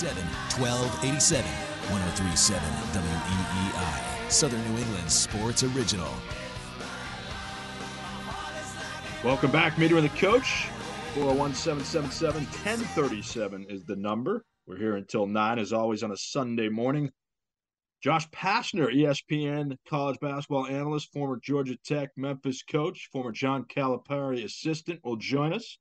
401 737 1287 1037 WEEI. Southern New England Sports Original. Welcome back, Meter and the Coach. 401 777 1037 is the number. We're here until 9, as always, on a Sunday morning. Josh Pastner, ESPN college basketball analyst, former Georgia Tech Memphis coach, former John Calipari assistant, will join us.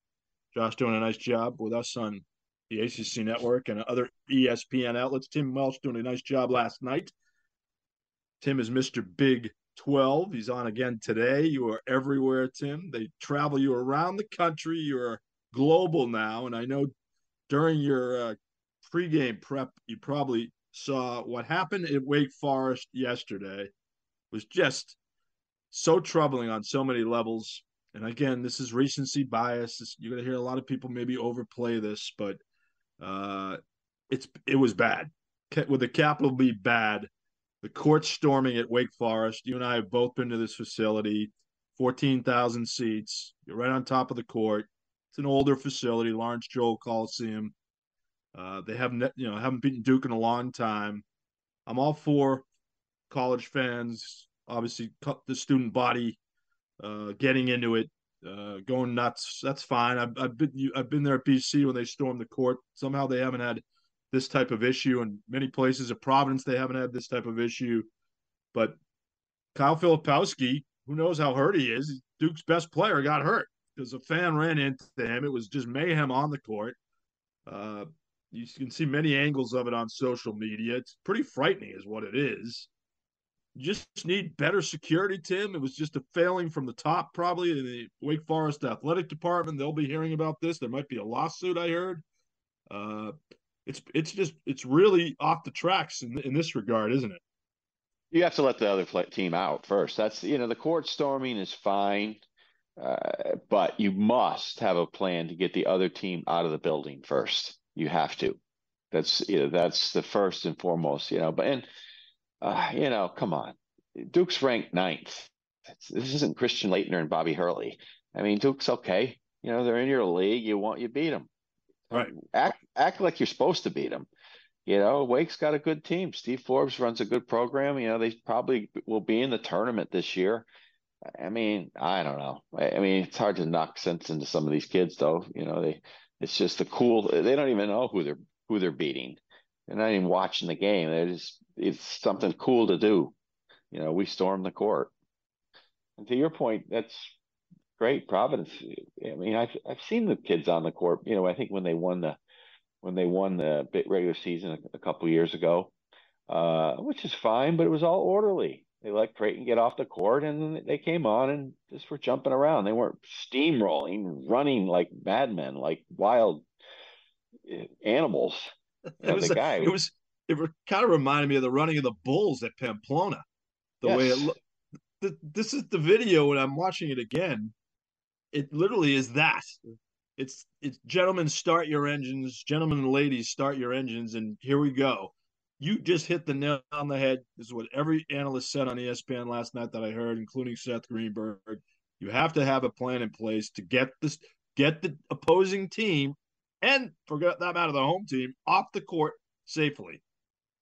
Josh doing a nice job with us on the ACC network and other ESPN outlets. Tim Welsh doing a nice job last night. Tim is Mr. Big 12. He's on again today. You are everywhere, Tim. They travel you around the country. You're global now. And I know during your uh, pregame prep, you probably saw what happened at Wake Forest yesterday was just so troubling on so many levels. And again, this is recency bias. You're going to hear a lot of people maybe overplay this, but uh, it's it was bad. With a capital B, bad. The court storming at Wake Forest. You and I have both been to this facility. Fourteen thousand seats. You're right on top of the court. It's an older facility, Lawrence Joel Coliseum. Uh, they haven't, you know, haven't beaten Duke in a long time. I'm all for college fans, obviously the student body, uh, getting into it, uh, going nuts. That's fine. I've, I've been I've been there at BC when they stormed the court. Somehow they haven't had this type of issue, and many places at Providence they haven't had this type of issue. But Kyle Filipowski, who knows how hurt he is? Duke's best player got hurt because a fan ran into him. It was just mayhem on the court. Uh, you can see many angles of it on social media. It's pretty frightening, is what it is. Just need better security, Tim. It was just a failing from the top, probably in the Wake Forest athletic department. They'll be hearing about this. There might be a lawsuit. I heard. Uh, it's it's just it's really off the tracks in in this regard, isn't it? You have to let the other team out first. That's you know the court storming is fine, uh, but you must have a plan to get the other team out of the building first. You have to. That's you know that's the first and foremost. You know, but and uh, you know, come on, Duke's ranked ninth. This isn't Christian Laettner and Bobby Hurley. I mean, Duke's okay. You know, they're in your league. You want you beat them. Right. Act act like you're supposed to beat them. You know, Wake's got a good team. Steve Forbes runs a good program. You know, they probably will be in the tournament this year. I mean, I don't know. I, I mean, it's hard to knock sense into some of these kids, though. You know, they it's just the cool. They don't even know who they're who they're beating. They're not even watching the game. They're just it's something cool to do. You know, we storm the court. And to your point, that's great. Providence. I mean, I've I've seen the kids on the court. You know, I think when they won the when they won the regular season a, a couple years ago, uh, which is fine, but it was all orderly. They let Creighton get off the court, and they came on and just were jumping around. They weren't steamrolling, running like madmen, like wild eh, animals. It was guy. it was it kind of reminded me of the running of the bulls at Pamplona. The way it looked. This is the video when I'm watching it again. It literally is that. It's it's gentlemen, start your engines, gentlemen and ladies, start your engines, and here we go. You just hit the nail on the head. This is what every analyst said on ESPN last night that I heard, including Seth Greenberg. You have to have a plan in place to get this, get the opposing team, and forget that matter, the home team off the court safely.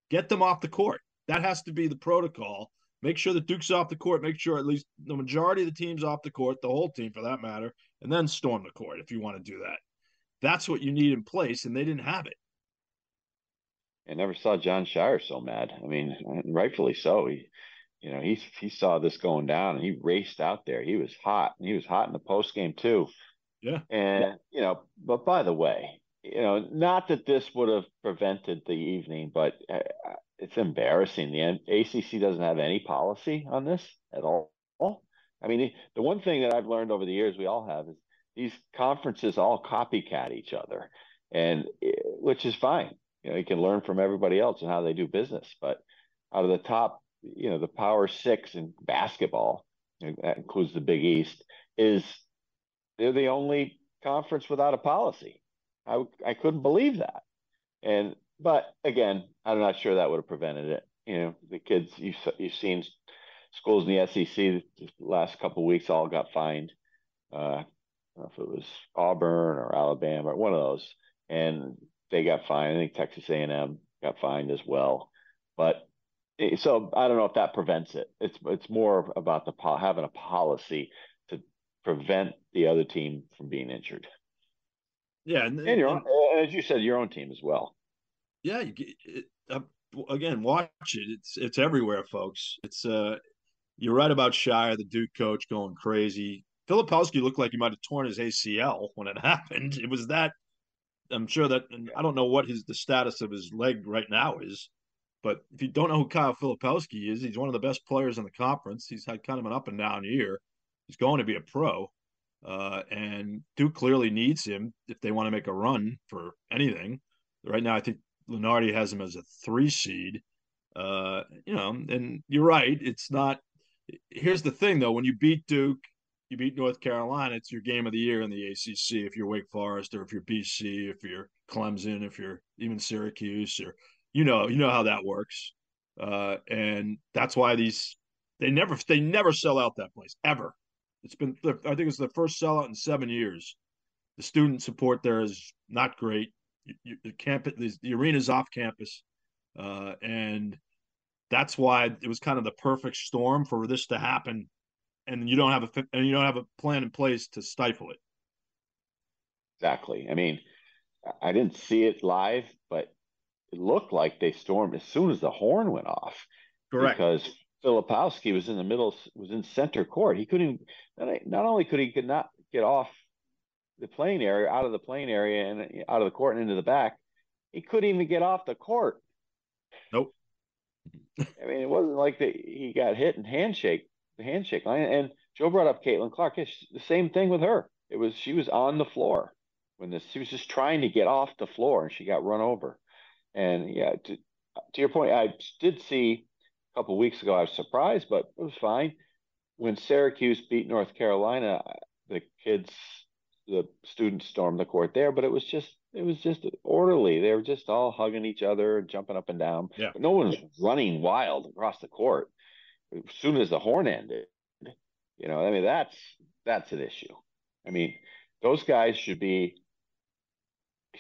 Get them off the court. That has to be the protocol. Make sure the Duke's off the court. Make sure at least the majority of the team's off the court, the whole team for that matter, and then storm the court if you want to do that. That's what you need in place, and they didn't have it. I never saw Jon Scheyer so mad. I mean, rightfully so. He, you know, he he saw this going down and he raced out there. He was hot. And he was hot in the post game too. Yeah. And you know, but by the way, you know, not that this would have prevented the evening, but uh, it's embarrassing. The ACC doesn't have any policy on this at all. I mean, the one thing that I've learned over the years, we all have, is these conferences all copycat each other, and eh, which is fine. You know, you can learn from everybody else and how they do business. But out of the top, you know, the Power Six in basketball, that includes the Big East, is they're the only conference without a policy. I I couldn't believe that, and but again, I'm not sure that would have prevented it. You know, the kids you've you've seen schools in the SEC the last couple weeks all got fined. Uh, if it was Auburn or Alabama or one of those, and they got fined. I think Texas A&M got fined as well. But eh, so I don't know if that prevents it. It's it's more about the having a policy prevent the other team from being injured. Yeah, and, and your own, as you said, your own team as well. Yeah, it, uh, again, watch it. It's it's everywhere, folks. It's uh, you're right about Scheyer, the Duke coach, going crazy. Filipowski looked like he might have torn his ACL when it happened. It was that. I'm sure that I don't know what his the status of his leg right now is, but if you don't know who Kyle Filipowski is, he's one of the best players in the conference. He's had kind of an up and down year. He's going to be a pro, uh, and Duke clearly needs him if they want to make a run for anything. Right now, I think Lunardi has him as a three seed. Uh, you know, and you're right. It's not. Here's the thing, though: when you beat Duke you beat North Carolina, it's your game of the year in the ACC. If you're Wake Forest or if you're BC, if you're Clemson, if you're even Syracuse, or you know, you know how that works. Uh, and that's why these they never they never sell out that place ever. It's been I think it's the first sellout in seven years. The student support there is not great. You, you, the campus, the, the arena's off campus, uh, and that's why it was kind of the perfect storm for this to happen and you don't have a and you don't have a plan in place to stifle it. Exactly. I mean, I didn't see it live, but it looked like they stormed as soon as the horn went off. Correct. Because Filipowski was in the middle, was in center court. He couldn't. Not only could he could not get off the playing area, out of the playing area, and out of the court and into the back, he couldn't even get off the court. Nope. I mean, it wasn't like that he got hit and handshake the handshake line. And Joe brought up Caitlin Clark. It's the same thing with her. It was she was on the floor when this she was just trying to get off the floor and she got run over. And yeah, to, to your point, I did see a couple weeks ago. I was surprised, but it was fine. When Syracuse beat North Carolina, the kids, the students stormed the court there, but it was just it was just orderly. They were just all hugging each other jumping up and down. Yeah. But no one was running wild across the court as soon as the horn ended, you know, I mean, that's that's an issue. I mean, those guys should be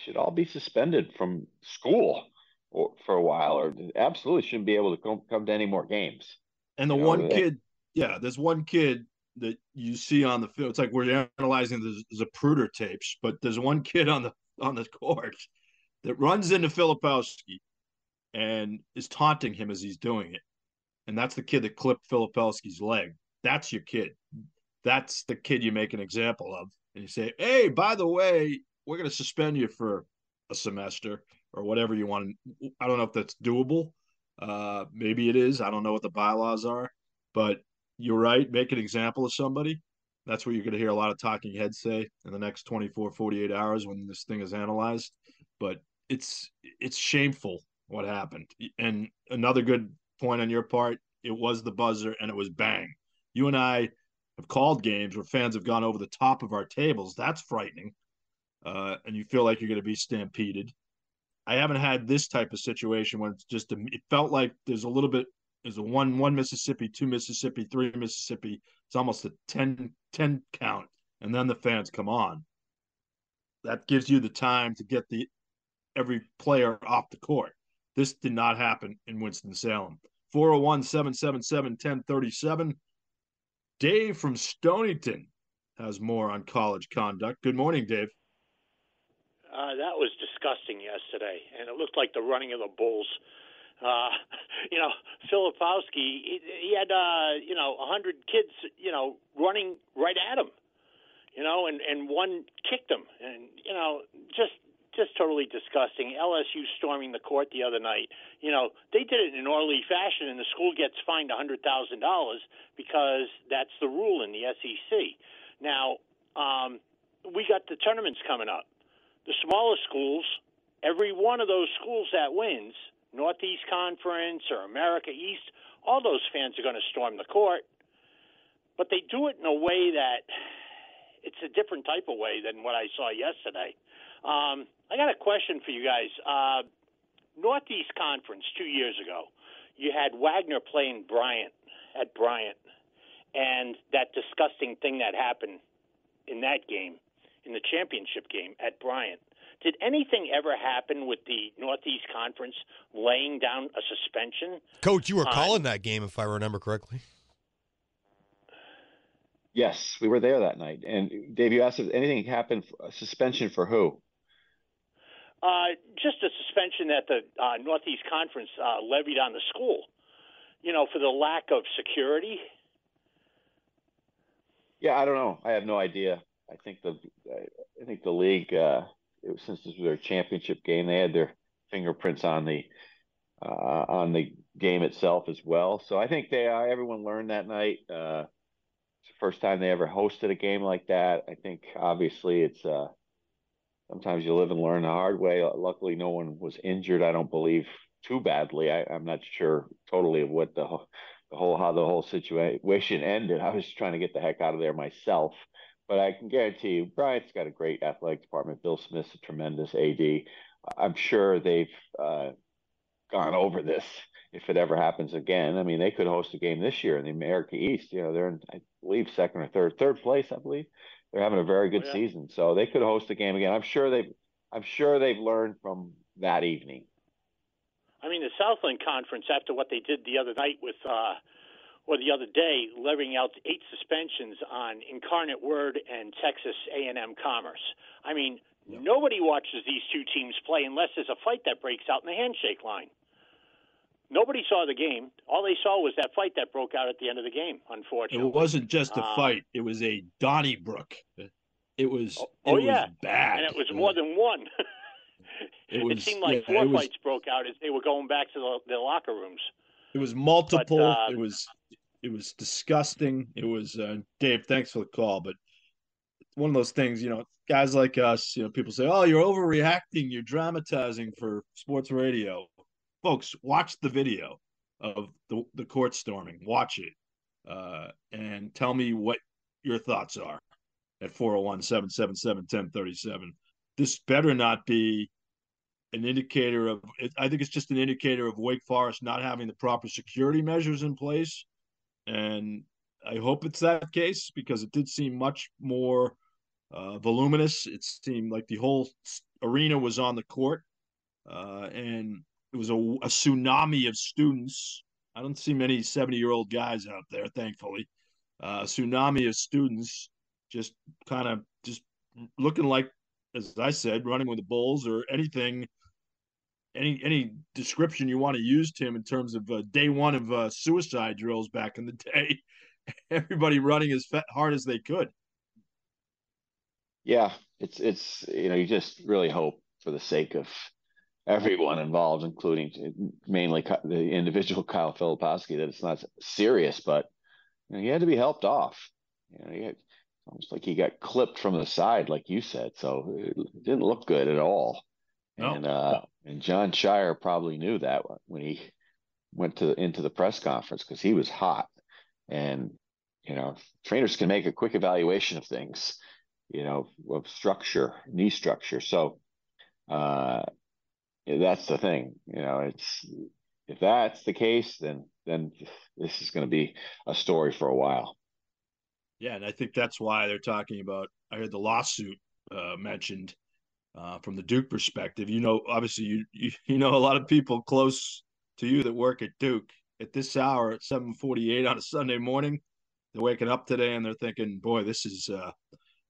should all be suspended from school or, for a while, or absolutely shouldn't be able to come, come to any more games. And the you know, one kid, yeah, there's one kid that you see on the field. It's like we're analyzing the Zapruder tapes, but there's one kid on the on the court that runs into Filipowski and is taunting him as he's doing it and that's the kid that clipped Filipowski's leg. That's your kid. That's the kid you make an example of. And you say, hey, by the way, we're going to suspend you for a semester or whatever you want. I don't know if that's doable. Uh, maybe it is. I don't know what the bylaws are, but you're right. Make an example of somebody. That's what you're going to hear a lot of talking heads say in the next 24, 48 hours when this thing is analyzed. But it's it's shameful what happened. And another good point on your part. It was the buzzer and it was bang. You and I have called games where fans have gone over the top of our tables. That's frightening. Uh, and you feel like you're going to be stampeded. I haven't had this type of situation when it's just a, it felt like there's a little bit there's a one one Mississippi, two Mississippi, three Mississippi. It's almost a 10, 10 count, and then the fans come on. That gives you the time to get the every player off the court. This did not happen in Winston Salem. 401 777 1037. Dave from Stonington has more on college conduct. Good morning, Dave. Uh, that was disgusting yesterday, and it looked like the running of the Bulls. Uh, you know, Filipowski, he, he had, uh, you know, a 100 kids, you know, running right at him, you know, and, and one kicked him. And, you know, just just totally disgusting. LSU storming the court the other night. You know, they did it in an orderly fashion, and the school gets fined a $100,000 because that's the rule in the SEC. Now, um, we got the tournaments coming up. The smaller schools, every one of those schools that wins, Northeast Conference or America East, all those fans are going to storm the court. But they do it in a way that it's a different type of way than what I saw yesterday. Um, I got a question for you guys. Uh, Northeast Conference two years ago, you had Wagner playing Bryant at Bryant, and that disgusting thing that happened in that game, in the championship game at Bryant. Did anything ever happen with the Northeast Conference laying down a suspension? Coach, you were on- calling that game, if I remember correctly. Yes, we were there that night. And Dave, you asked if anything happened, a suspension for who? Uh, just a suspension that the uh, Northeast Conference uh, levied on the school, you know, for the lack of security. Yeah, I don't know. I have no idea. I think the I think the league, uh, was, since this was their championship game, they had their fingerprints on the uh, on the game itself as well. So I think they uh, everyone learned that night. Uh, it's the first time they ever hosted a game like that. I think obviously it's uh, sometimes you live and learn the hard way. Luckily, no one was injured. I don't believe too badly. I, I'm not sure totally of what the the whole how the whole situation ended. I was trying to get the heck out of there myself. But I can guarantee you, Bryant's got a great athletic department. Bill Smith's a tremendous AD. I'm sure they've uh, gone over this if it ever happens again. I mean, they could host a game this year in the America East. You know, they're in, I believe, second or third, third place, I believe. They're having a very good Oh, yeah. season, so they could host a game again. I'm sure they've, I'm sure they've learned from that evening. I mean, the Southland Conference, after what they did the other night with, uh, or the other day, levying out eight suspensions on Incarnate Word and Texas A&M Commerce. I mean, nobody watches these two teams play unless there's a fight that breaks out in the handshake line. Nobody saw the game. All they saw was that fight that broke out at the end of the game. Unfortunately, it wasn't just a Um, fight; it was a Donnybrook. It was. Oh- it oh, was yeah. bad, and it was more than one. It it, seemed like yeah, four was- fights broke out as they were going back to the, their locker rooms. It was multiple. uh, it was it was disgusting. It was uh, Dave. Thanks for the call, but one of those things, you know, guys like us, you know, people say, "Oh, you're overreacting. You're dramatizing for sports radio." Folks, watch the video of the the court storming. Watch it, uh, and tell me what your thoughts are at 401-777-1037. This better not be an indicator of I think it's just an indicator of Wake Forest not having the proper security measures in place. And I hope it's that case because it did seem much more uh, voluminous. It seemed like the whole arena was on the court, uh, and it was a, a tsunami of students. I don't see many 70 year old guys out there, thankfully. Uh, tsunami of students just kind of just looking like, as I said, running with the Bulls or anything any any description you want to use, Tim, in terms of uh, day one of uh, suicide drills back in the day. Everybody running as hard as they could. Yeah, it's it's you know you just really hope for the sake of everyone involved, including mainly the individual Kyle Filipowski, that it's not serious, but you know, he had to be helped off. You know, had, almost like he got clipped from the side, like you said, so it didn't look good at all. No, and uh, and Jon Scheyer probably knew that when he went to into the press conference because he was hot, and you know trainers can make a quick evaluation of things, you know, of structure, knee structure. So uh, that's the thing, you know, it's if that's the case, then then this is going to be a story for a while. Yeah, and I think that's why they're talking about. I heard the lawsuit uh, mentioned uh, from the Duke perspective. You know, obviously, you, you you know a lot of people close to you that work at Duke. at this hour at 7:48 on a Sunday morning. They're waking up today and they're thinking, "Boy, this is uh,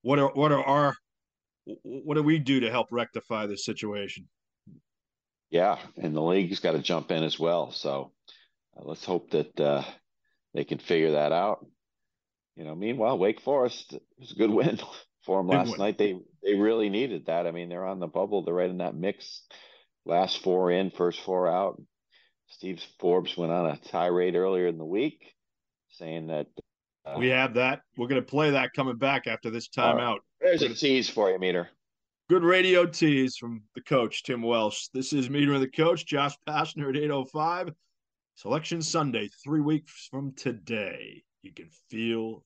what are what are our what do we do to help rectify this situation?" Yeah, and the league's got to jump in as well. So uh, let's hope that uh, they can figure that out. You know, meanwhile, Wake Forest was a good win for them last night. They they really needed that. I mean, they're on the bubble. They're right in that mix. Last four in, first four out. Steve Forbes went on a tirade earlier in the week, saying that uh, We have that. We're going to play that coming back after this timeout. there's a tease for you, Meter. Good radio tease from the coach, Tim Welsh. This is Meter with the Coach, Josh Pastner at 805. Selection Sunday, three weeks from today. You can feel